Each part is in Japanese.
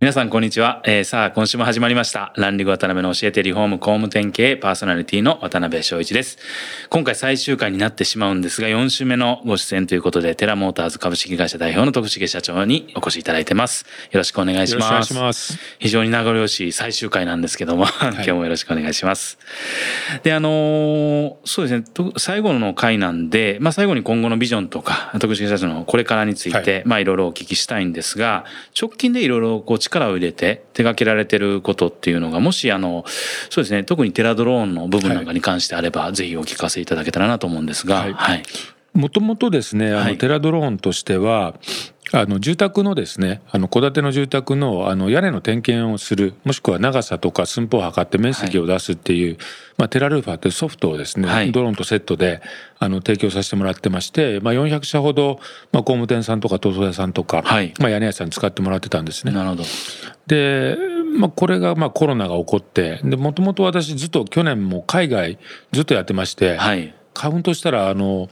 皆さんこんにちは、えー、さあ今週も始まりました。ランディング渡辺の教えてリフォーム工務店系パーソナリティの渡辺翔一です。今回最終回になってしまうんですが4週目のご出演ということでテラモーターズ株式会社代表の徳重社長にお越しいただいてます。よろしくお願いします。非常に名残惜しい最終回なんですけども、はい、今日もよろしくお願いします。であのー、そうですね。最後の回なんでまあ最後に今後のビジョンとか徳重社長のこれからについて、はい、まあいろいろお聞きしたいんですが直近でいろいろこう力を入れて手掛けられてることっていうのがもしあのそうですね特にテラドローンの部分なんかに関してあれば、はい、ぜひお聞かせいただけたらなと思うんですが。はいもともとですね、あのテラドローンとしては、あの住宅のですねあの戸建ての住宅のあの屋根の点検をするもしくは長さとか寸法を測って面積を出すっていう、はい、まあ、テラルーファーというソフトをですね、はい、ドローンとセットであの提供させてもらってまして、まあ、400社ほど、まあ、工務店さんとか塗装屋さんとか、はい、まあ、屋根屋さんに使ってもらってたんですね。なるほど。でまあ、これがまあコロナが起こってもともと私ずっと去年も海外ずっとやってまして、はい、カウントしたらあの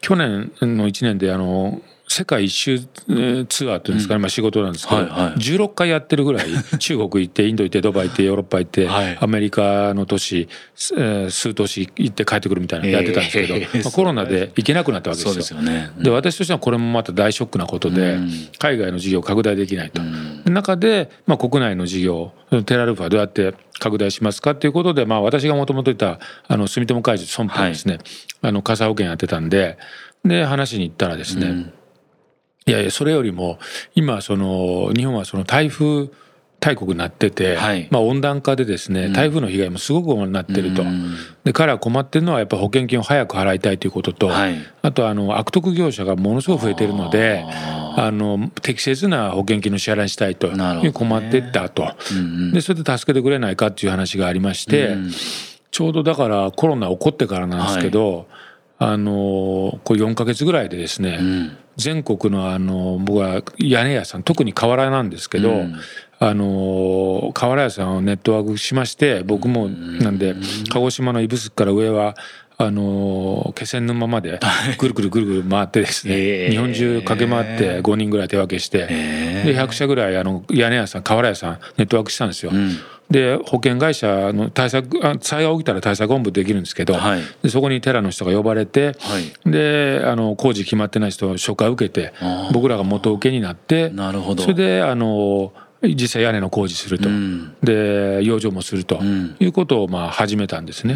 去年の1年であの世界一周ツアーっていうんですかね、うん、まあ仕事なんですけど、はいはい、16回やってるぐらい 中国行ってインド行ってドバイ行ってヨーロッパ行って、はい、アメリカの都市、えー、数都市行って帰ってくるみたいなのやってたんですけど、えー、まあ、コロナで行けなくなったわけですよ。で私としてはこれもまた大ショックなことで、うん、海外の事業を拡大できないと。うん、中で、まあ、国内の事業テラルファどうやって拡大しますか？っていうことで、まあ、私がもともといたあの住友海上損保ですね、はい、あの火災保険やってたんでで話に行ったらですね、いやいやそれよりも今その日本はその台風大国になってて、はい、まあ、温暖化でですね台風の被害もすごくなってると、うん、で彼は困ってるのはやっぱ保険金を早く払いたいということと、はい、あとあの悪徳業者がものすごく増えてるのであの適切な保険金の支払いしたいという困ってったと、ねうん、でそれで助けてくれないかっていう話がありまして、うん、ちょうどだからコロナ起こってからなんですけど、はい。あのこれ4か月ぐらいでですね、うん、全国のあの僕は屋根屋さん特に瓦なんですけど、うん、あの瓦屋さんをネットワークしまして僕もなんで鹿児島の指宿から上はあの気仙沼までぐるぐるぐるぐる回ってですね、日本中駆け回って5人ぐらい手分けして、で100社ぐらいあの屋根屋さん瓦屋さんネットワークしたんですよ。うん。で保険会社の対策災害起きたら対策本部できるんですけど、はい、でそこに寺の人が呼ばれて、はい、であの工事決まってない人を紹介受けて僕らが元請けになってなるほど。それであの実際屋根の工事すると、うん、で養生もするということをまあ始めたんですね。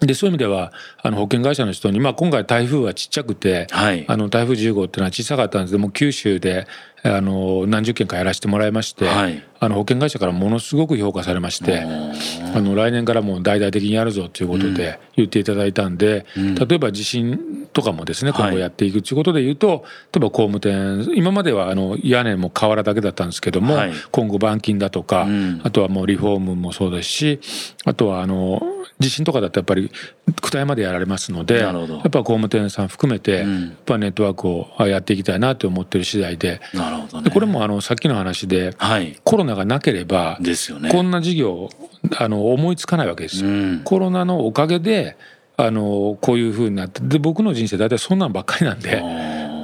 でそういう意味ではあの保険会社の人に、まあ、今回台風はちっちゃくて、はい、あの台風10号っていうのは小さかったんです。けども九州であの何十件かやらせてもらいまして、はい、あの保険会社からものすごく評価されましてあの来年からもう大々的にやるぞということで言っていただいたんで、うん、例えば地震とかもですね今後やっていくということで言うと、はい、例えば工務店今まではあの屋根も瓦だけだったんですけども、はい、今後板金だとか、うん、あとはもうリフォームもそうですしあとはあの地震とかだとやっぱり躯体までやられますのでやっぱ工務店さん含めて、やっぱネットワークをやっていきたいなと思ってる次第で。なるほど、ね、これもあのさっきの話で、はい、コロナがなければですよ、ね、こんな事業あの思いつかないわけですよ。うん、コロナのおかげであのこういうふうになってで僕の人生大体そんなんばっかりなんで。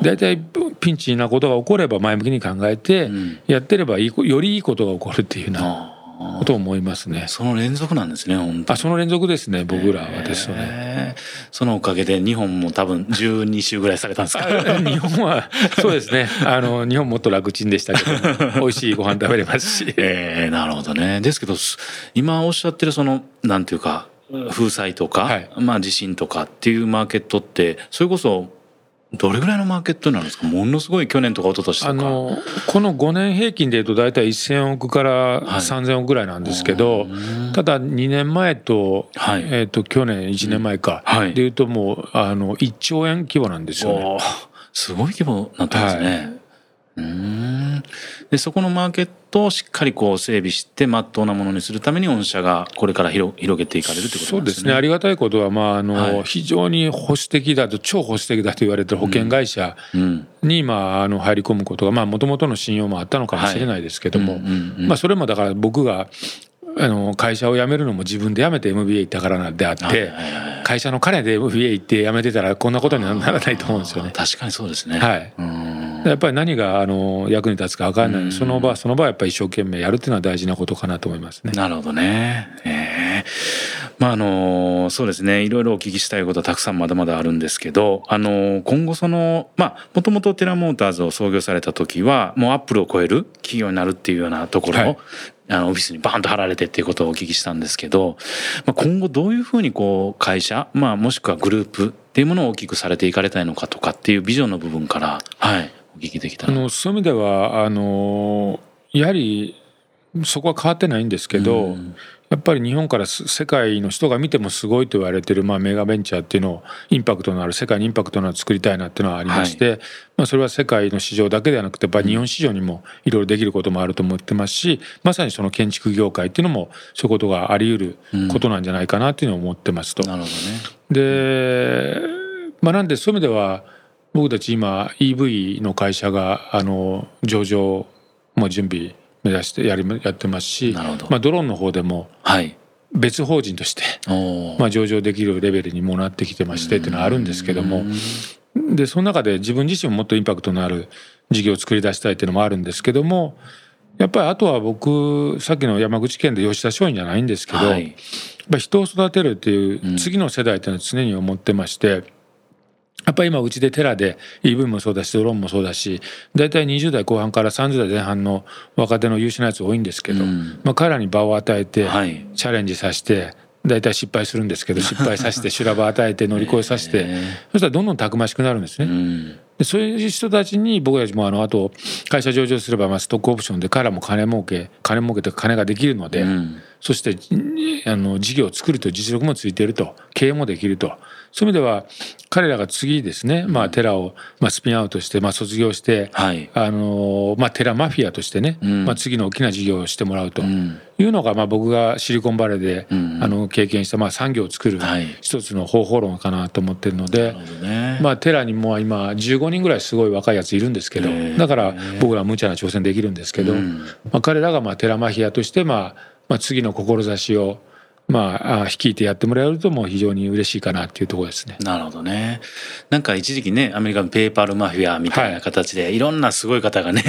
大体ピンチなことが起これば前向きに考えてやってればいいよりいいことが起こるっていうようなと思いますね。その連続なんですね、本当あ、その連続ですね、僕らはですね。そのおかげで日本も多分12週ぐらいされたんですか？日本は、そうですね。あの、日本もっと楽ちんでしたけど、美味しいご飯食べれますし。ええー、なるほどね。ですけど、今おっしゃってるその、なんていうか、風災とか、はい、まあ地震とかっていうマーケットって、それこそどれぐらいのマーケットなんですか？ものすごい去年とか一昨年とか。あのこの5年平均でいうと大体1000億から3000億ぐらいなんですけど、はい、ただ2年前と,、はい、えー、と去年1年前か、はい、でいうともうあの1兆円規模なんですよね。すごい規模になってますね。うんでそこのマーケットをしっかりこう整備してまっとうなものにするために御社がこれから広広げていかれるということですね。そうですねありがたいことは、まああの、はい、非常に保守的だと超保守的だと言われてる保険会社に、まあ、あの入り込むことがもともとの信用もあったのかもしれないですけども、まあ、それもだから僕があの会社を辞めるのも自分で辞めて MBA 行ったからであって、会社の金で MBA 行って辞めてたらこんなことにはならないと思うんですよね。確かにそうですね。はい。やっぱり何があの役に立つか分かんない、その場その場はやっぱり一生懸命やるっていうのは大事なことかなと思いますね。なるほどね。えー、まああのそうですね。いろいろお聞きしたいことはたくさんまだまだあるんですけどあの今後そのまあもともとテラモーターズを創業された時はもうアップルを超える企業になるっていうようなところ、はい、あのオフィスにバーンと貼られてっていうことをお聞きしたんですけど、まあ、今後どういうふうにこう会社、まあ、もしくはグループっていうものを大きくされていかれたいのかとかっていうビジョンの部分から、はい、お聞きできたあのそういう意味ではあのやはりそこは変わってないんですけど、うん、やっぱり日本から世界の人が見てもすごいと言われてる、まあ、メガベンチャーっていうのをインパクトのある世界にインパクトのある作りたいなっていうのはありまして、はい、まあ、それは世界の市場だけではなくてやっぱ日本市場にもいろいろできることもあると思ってますしまさにその建築業界っていうのもそういうことがあり得ることなんじゃないかなっていうのを思ってますと。なるほどね、で、まあ、なんでそういう意味では僕たち今 EV の会社があの上場も準備目指してやりやってますしまあ、ドローンの方でも別法人として、まあ、上場できるレベルにもなってきてましてっていうのはあるんですけどもでその中で自分自身ももっとインパクトのある事業を作り出したいっていうのもあるんですけどもやっぱりあとは僕さっきの山口県で吉田松陰じゃないんですけど、はい、やっぱ人を育てるっていう次の世代っていうのは常に思ってまして。やっぱり今うちでテラで EV もそうだしドローンもそうだし大体20代後半から30代前半の若手の優秀なやつ多いんですけど、うん、まあ、彼らに場を与えて、はい、チャレンジさせて大体失敗するんですけど失敗させて修羅場与えて乗り越えさせて、そしたらどんどんたくましくなるんですね。うん。でそういう人たちに僕たちもあのあと会社上場すればまあストックオプションで彼らも金儲け金儲けと金ができるので、うん、そしてあの事業を作ると実力もついていると経営もできるとそういう意味では彼らが次ですね、まあ、テラを、まあ、スピンアウトして、まあ、卒業して、はい、あのまあ、テラマフィアとしてね、うん、まあ、次の大きな事業をしてもらうというのが、まあ、僕がシリコンバレーで、うん、あの経験した、まあ、産業を作る一つの方法論かなと思ってるので、はい、まあ、テラにも今15人ぐらいすごい若いやついるんですけどだから僕ら無茶な挑戦できるんですけど、まあ、彼らが、まあ、テラマフィアとして、まあまあ、次の志をまあ、率いてやってもらえるともう非常に嬉しいかなっていうところですね。なるほどね。なんか一時期ね、アメリカのペーパルマフィアみたいな形で、はい、いろんなすごい方がね、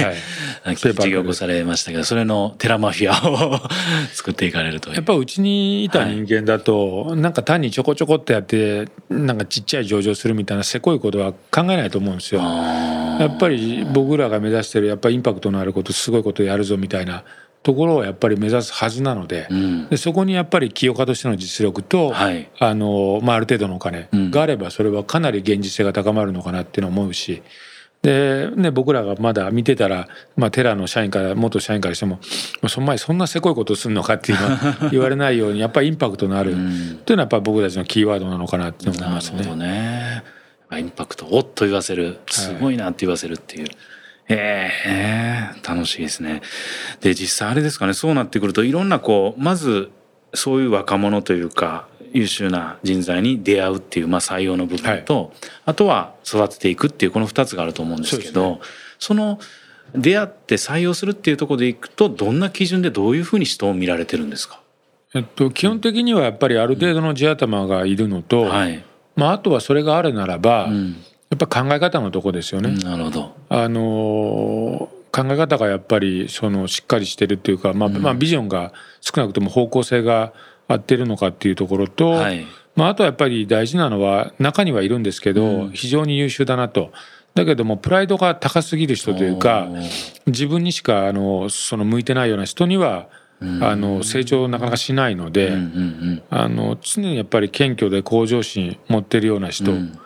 はい、事業起こされましたけど、それのテラマフィアを 作っていかれるとやっぱうちにいた人間だと、はい、なんか単にちょこちょこってやって、なんかちっちゃい上場するみたいなせこいことは考えないと思うんですよ。やっぱり僕らが目指してる、やっぱりインパクトのあること、すごいことやるぞみたいな。ところをやっぱり目指すはずなのでうん、でそこにやっぱり清岡としての実力と、はい、あのまあ、ある程度のお金があればそれはかなり現実性が高まるのかなっていうのを思うし。でね、僕らがまだ見てたら、まあ、テラの社員から元社員からしても「その前そんなせこいことするのか」っていうのは言われないようにやっぱりインパクトのある、うん、っていうのはやっぱ僕たちのキーワードなのかなって思いますね。なるほどねインパクトをっと言わせるすごいなって言わせるっていう。はいえ。え楽しいですね。で実際あれですかね。そうなってくるといろんなこうまずそういう若者というか優秀な人材に出会うっていう、まあ、採用の部分と、はい、あとは育てていくっていうこの2つがあると思うんですけどそ、ね,、の出会って採用するっていうところでいくとどんな基準でどういうふうに人を見られてるんですか？えっと、基本的にはやっぱりある程度の地頭がいるのと、うん。はい、まあ、あとはそれがあるならば、うんやっぱ考え方のとこですよね。なるほど。あの考え方がやっぱりそのしっかりしてるっていうか、まあ、まあビジョンが少なくとも方向性が合ってるのかっていうところと、はい、まあ、あとはやっぱり大事なのは中にはいるんですけど、うん、非常に優秀だなと。だけどもプライドが高すぎる人というか自分にしかあのその向いてないような人にはあの成長なかなかしないので、あの常にやっぱり謙虚で向上心持ってるような人、うん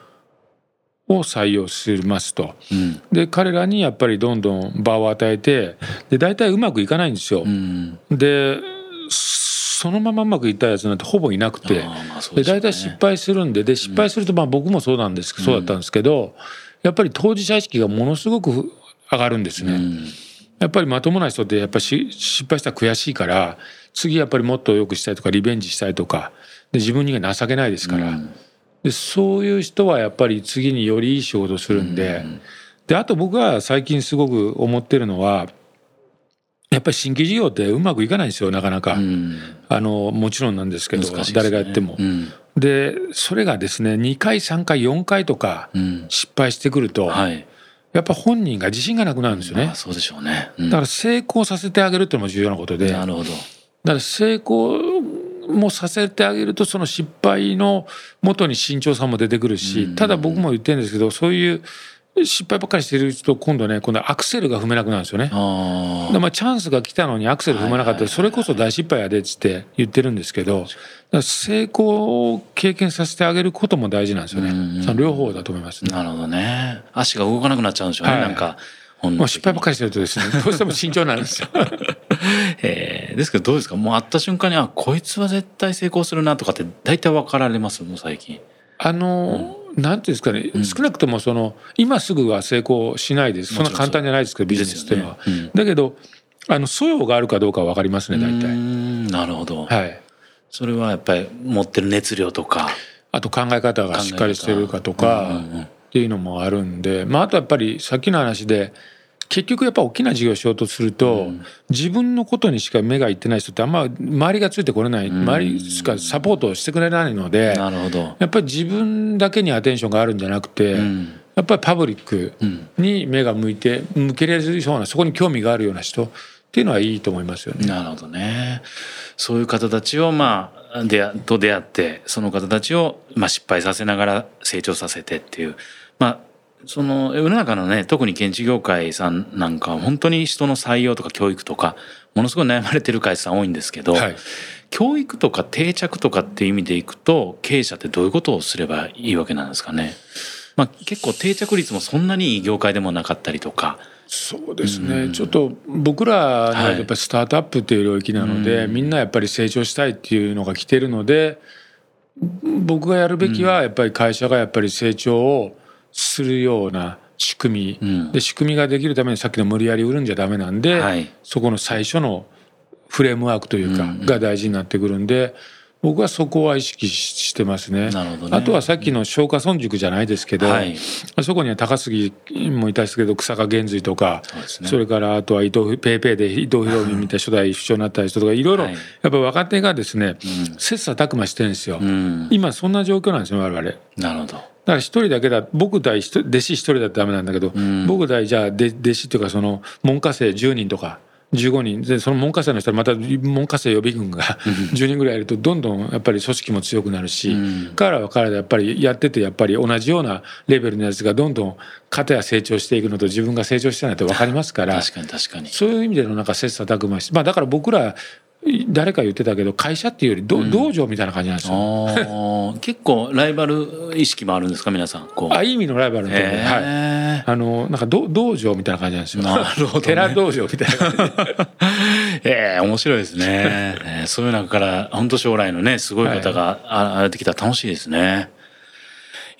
を採用しますと、うん、で彼らにやっぱりどんどん場を与えてで大体うまくいかないんですよ。うん、でそのままうまくいったやつなんてほぼいなくて、で大体失敗するんでで失敗するとまあ僕もそうなんですそうだったんですけどやっぱり当事者意識がものすごく上がるんですね。やっぱりまともな人ってやっぱり失敗したら悔しいから次やっぱりもっと良くしたいとかリベンジしたいとかで自分には情けないですから、うん、でそういう人はやっぱり次によりいい仕事をするんで。うん、であと僕は最近すごく思ってるのはやっぱり新規事業ってうまくいかないんですよなかなか、うん、あのもちろんなんですけど、ね、誰がやっても。でそれがですね2回3回4回とか失敗してくると、はい、やっぱ本人が自信がなくなるんですよね。そうでしょうね、だから成功させてあげるっていうのも重要なことで。なるほど。だから成功もさせてあげるとその失敗のもとに慎重さも出てくるしただ僕も言ってるんですけどそういう失敗ばっかりしてると今度ね今度アクセルが踏めなくなるんですよね。あまあチャンスが来たのにアクセル踏めなかったらそれこそ大失敗やでっつって言ってるんですけど成功を経験させてあげることも大事なんですよね。その両方だと思います、ね、なるほどね。足が動かなくなっちゃうんでしょうね、はい、なんか。失敗ばっかりしてるとですねどうしても慎重なんですよ。えー、ですけどどうですか？もう会った瞬間にあこいつは絶対成功するなとかって大体分かられます？もう最近。あの、うん、なんていうんですかね、うん、少なくともその今すぐは成功しないです。そんな簡単じゃないですけどビジネスっていうのは。ねうん、だけどあの素養があるかどうかは分かりますね大体。なるほど。はい。それはやっぱり持ってる熱量とか。あと考え方がしっかりしてるかとかっていうのもあるんで、まあ、あとやっぱりさっきの話で結局やっぱ大きな事業をしようとすると、うん、自分のことにしか目がいってない人ってあんま周りがついてこれない、うん、周りしかサポートしてくれないのでなるほど。やっぱり自分だけにアテンションがあるんじゃなくて、うん、やっぱりパブリックに目が向いて向けられるようなそこに興味があるような人っていうのはいいと思いますよね。なるほどね。そういう方たちをまあ出と出会ってその方たちをまあ失敗させながら成長させてっていうまあその世の中のね特に建築業界さんなんかは本当に人の採用とか教育とかものすごい悩まれてる会社さん多いんですけど、はい、教育とか定着とかっていう意味でいくと経営者ってどういうことをすればいいわけなんですかね？まあ、結構定着率もそんなにいい業界でもなかったりとか。そうですね、うん、ちょっと僕らのやっぱスタートアップっていう領域なので、はい、みんなやっぱり成長したいっていうのが来てるので僕がやるべきはやっぱり会社がやっぱり成長をするような仕組み、うん、で仕組みができるためにさっきの無理やり売るんじゃダメなんで、はい、そこの最初のフレームワークというか、が大事になってくるんで。僕はそこは意識してますね。ね。あとはさっきの松下村塾じゃないですけど、はい、そこには高杉もいたですけど草加源瑞とかそ、ね,、れからあとは伊藤ペイペイで伊藤博文みたいな初代首相になった人とかいろいろやっぱ若手がですね、うん、切磋琢磨してるんですよ、うん、今そんな状況なんですよ我々。なるほど。だから一人だけだ僕対弟子一人だとダメなんだけど、うん、僕対じゃあ弟子っていうかその門下生10人とか15人でその門下生の人はまた門下生予備軍が10人ぐらいいるとどんどんやっぱり組織も強くなるし、うん、彼らは彼らでやっぱりやっててやっぱり同じようなレベルのやつがどんどん型や成長していくのと自分が成長してないと分かりますから確かに確かに。そういう意味でのなんか切磋琢磨して、まあ、だから僕ら誰か言ってたけど会社っていうよりど、道場みたいな感じなんですよ。結構ライバル意識もあるんですか皆さん？こう。あいい意味のライバルのところで、はい、あのなんかど道場みたいな感じなんですよ。なるほど、ね、寺道場みたいなえ えー、面白いですね、えー、そういう中から本当将来のねすごい方が現れてきたら楽しいですね。い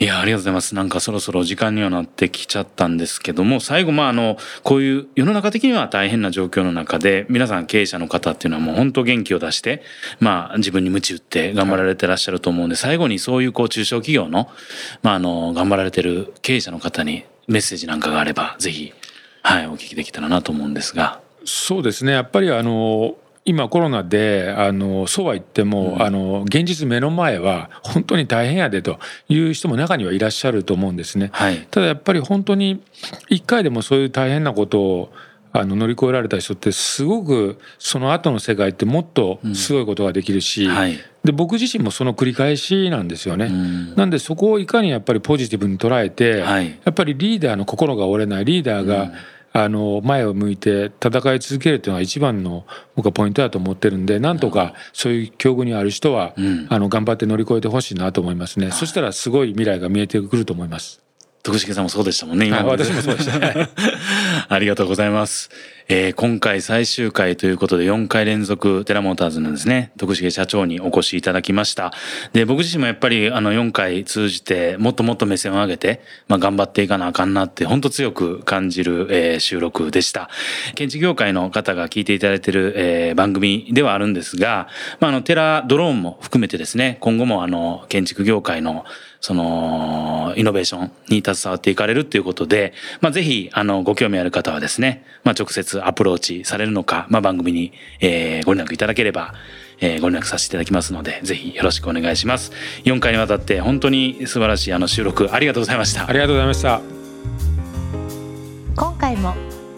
や、ありがとうございます。なんかそろそろ時間にはなってきちゃったんですけども、最後、まあ、あの、こういう世の中的には大変な状況の中で、皆さん経営者の方っていうのはもう本当元気を出して、まあ、自分に鞭打って頑張られてらっしゃると思うんで、最後にそういうこう中小企業の、まあ、あの、頑張られてる経営者の方にメッセージなんかがあれば、ぜひ、はい、お聞きできたらなと思うんですが。そうですね。やっぱりあの、今コロナであのそうは言っても、うん、あの現実目の前は本当に大変やでという人も中にはいらっしゃると思うんですね。はい、ただやっぱり本当に一回でもそういう大変なことをあの乗り越えられた人ってすごくその後の世界ってもっとすごいことができるし、うんはい、で僕自身もその繰り返しなんですよね、うん、なんでそこをいかにやっぱりポジティブに捉えて、はい、やっぱりリーダーの心が折れないリーダーが、うんあの前を向いて戦い続けるというのが一番の僕はポイントだと思ってるんでなんとかそういう境遇にある人は、うん、あの頑張って乗り越えてほしいなと思いますね、そしたらすごい未来が見えてくると思います徳重さんもそうでしたもんね今私もそうでした、ありがとうございますえー、今回最終回ということで4回連続テラモーターズのですね。徳重社長にお越しいただきました。で僕自身もやっぱりあの4回通じてもっともっと目線を上げて、まあ、頑張っていかなあかんなって本当強く感じる、えー、収録でした。建築業界の方が聞いていただいている、えー、番組ではあるんですが、まあ、あのテラドローンも含めてですね今後もあの建築業界のその、イノベーションに携わっていかれるっていうことで、まあ、ぜひ、あの、ご興味ある方はですね、まあ、直接アプローチされるのか、まあ、番組に、えー、ご連絡いただければ、えー、ご連絡させていただきますので、ぜひよろしくお願いします。4回にわたって本当に素晴らしいあの収録ありがとうございました。ありがとうございました。今回も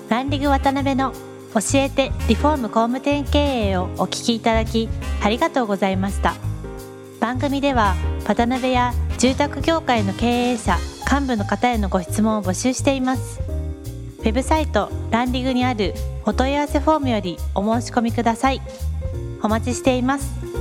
ランディング渡辺の教えてリフォーム工務店経営をお聞きいただきありがとうございました。番組では渡辺や住宅業界の経営者幹部の方へのご質問を募集していますウェブサイトランディングにあるお問い合わせフォームよりお申し込みください。お待ちしています。